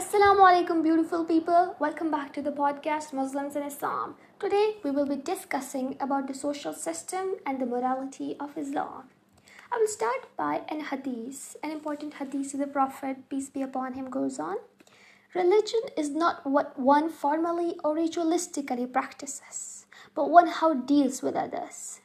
Assalamu alaikum, beautiful people. Welcome back to the podcast Muslims in Islam. Today we will be discussing about the social system and the morality of Islam. I will start by an hadith, an important hadith of the Prophet, peace be upon him, goes on. Religion is not what one formally or ritualistically practices, but one how deals with others.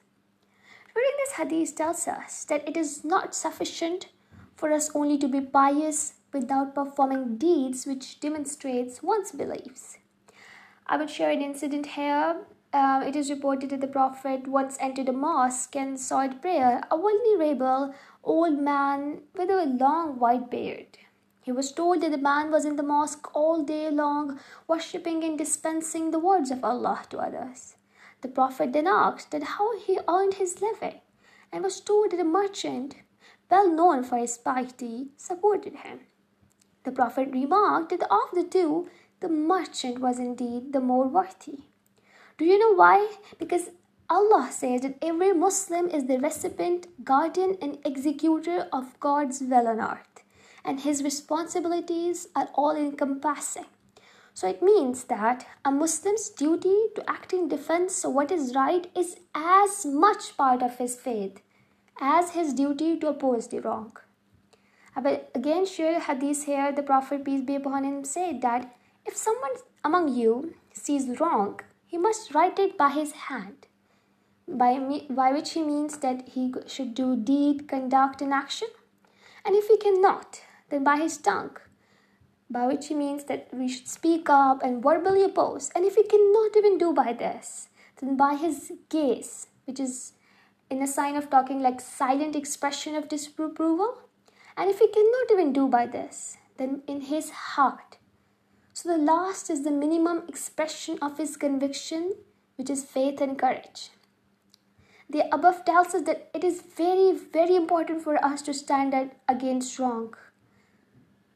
Reading this hadith tells us that it is not sufficient for us only to be pious without performing deeds which demonstrates one's beliefs. I would share an incident here. Um, it is reported that the Prophet once entered a mosque and saw at prayer a vulnerable old man with a long white beard. He was told that the man was in the mosque all day long, worshipping and dispensing the words of Allah to others. The Prophet then asked that how he earned his living, and was told that a merchant, well known for his piety, supported him. The Prophet remarked that of the two, the merchant was indeed the more worthy. Do you know why? Because Allah says that every Muslim is the recipient, guardian and executor of God's will on earth, and his responsibilities are all encompassing. So it means that a Muslim's duty to act in defense of what is right is as much part of his faith as his duty to oppose the wrong. But again, share hadith here, the Prophet, peace be upon him, said that if someone among you sees wrong, he must right it by his hand, by which he means that he should do deed, conduct, and action. And if he cannot, then by his tongue, by which he means that we should speak up and verbally oppose. And if he cannot even do by this, then by his gaze, which is in a sign of talking, like silent expression of disapproval. And if he cannot even do by this, then in his heart. So the last is the minimum expression of his conviction, which is faith and courage. The above tells us that it is very, very important for us to stand against wrong.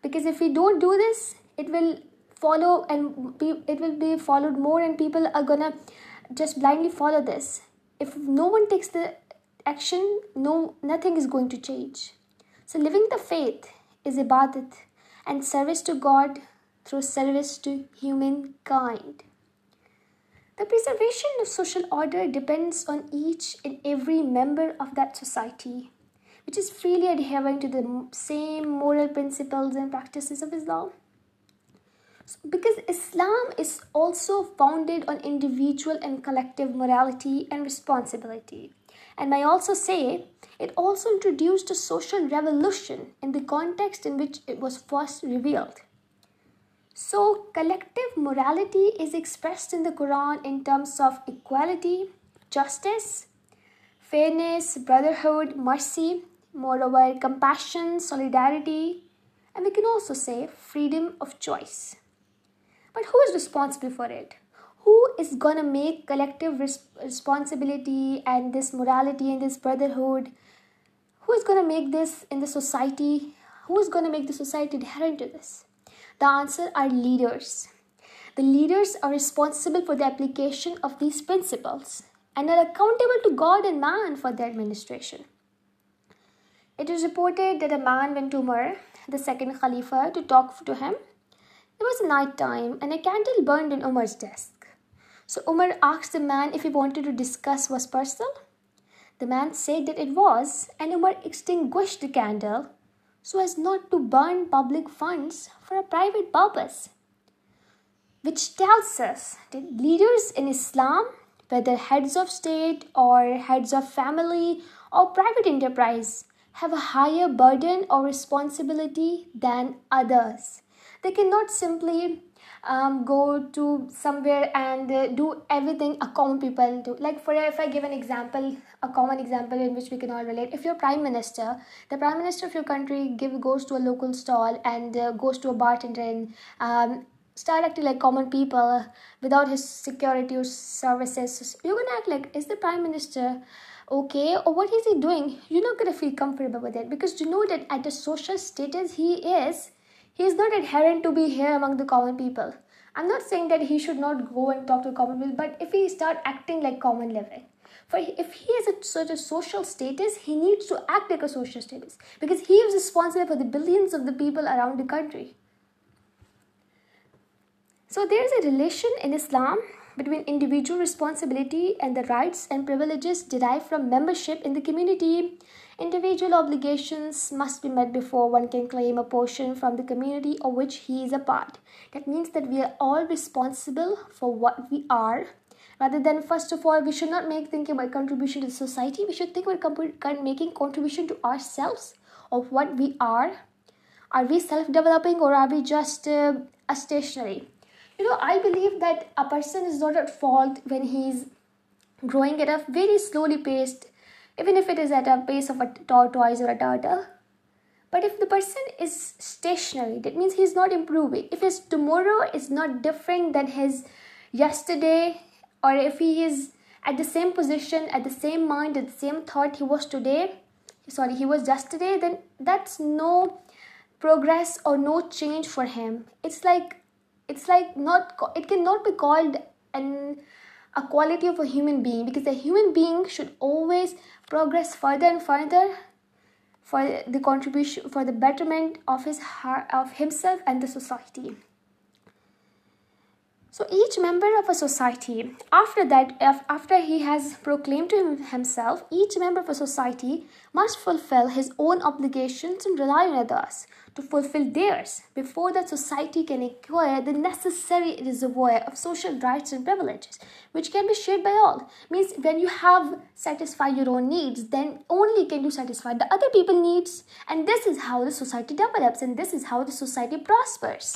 Because if we don't do this, it will follow and it will be followed more, and people are gonna just blindly follow this. If no one takes the action, nothing is going to change. So living the faith is ibadat and service to God through service to humankind. The preservation of social order depends on each and every member of that society, which is freely adhering to the same moral principles and practices of Islam. Because Islam is also founded on individual and collective morality and responsibility and may also say it also introduced a social revolution in the context in which it was first revealed. So, collective morality is expressed in the Quran in terms of equality, justice, fairness, brotherhood, mercy, moreover, compassion, solidarity, and we can also say freedom of choice. But who is responsible for it? Who is gonna make collective responsibility and this morality and this brotherhood? Who is gonna make this in the society? Who is gonna make the society adherent to this? The answer are leaders. The leaders are responsible for the application of these principles and are accountable to God and man for their administration. It is reported that a man went to Umar, the second Khalifa, to talk to him. It was night time and a candle burned in Umar's desk. So Umar asked the man if he wanted to discuss was personal. The man said that it was, and Umar extinguished the candle so as not to burn public funds for a private purpose, which tells us that leaders in Islam, whether heads of state or heads of family or private enterprise, have a higher burden or responsibility than others. They cannot simply um, go to somewhere and uh, do everything a common people do. Like, for if I give an example, a common example in which we can all relate, if you're prime minister, the prime minister of your country goes to a local stall and uh, goes to a bartender and um, start acting like common people without his security or services, you're gonna act like, is the prime minister okay, or what is he doing? You're not gonna feel comfortable with it, because you know that at the social status he is, he is not adherent to be here among the common people. I'm not saying that he should not go and talk to common people, but if he start acting like common living, for if he has such a social status, he needs to act like a social status because he is responsible for the billions of the people around the country. So there is a relation in Islam between individual responsibility and the rights and privileges derived from membership in the community. Individual obligations must be met before one can claim a portion from the community of which he is a part. That means that we are all responsible for what we are. Rather than, first of all, we should not think about contribution to the society. We should think about making contribution to ourselves, of what we are. Are we self-developing, or are we just uh, a stationary? I believe that a person is not at fault when he's growing at a very slowly paced, even if it is at a pace of a tortoise or a turtle. But if the person is stationary, that means he's not improving. If his tomorrow is not different than his yesterday, or if he is at the same position, at the same mind, at the same thought he was yesterday, then that's no progress or no change for him. It's like it's like it cannot be called a quality of a human being, because a human being should always progress further and further for the contribution, for the betterment of himself and the society. So each member of a society, after he has proclaimed to himself, each member of a society must fulfill his own obligations and rely on others to fulfill theirs before that society can acquire the necessary reservoir of social rights and privileges, which can be shared by all. Means when you have satisfied your own needs, then only can you satisfy the other people's needs. And this is how the society develops, and this is how the society prospers.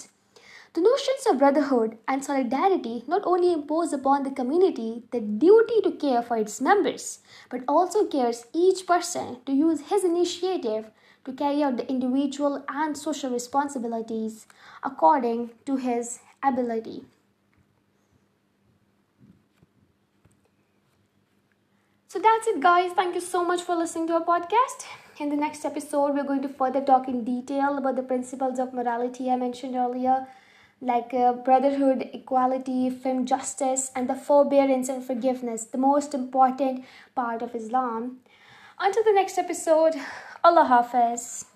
The notions of brotherhood and solidarity not only impose upon the community the duty to care for its members, but also cares each person to use his initiative to carry out the individual and social responsibilities according to his ability. So that's it, guys. Thank you so much for listening to our podcast. In the next episode, we're going to further talk in detail about the principles of morality I mentioned earlier. Like brotherhood equality fame justice and the forbearance and forgiveness the most important part of Islam and ٹر the next episode اللہ حافظ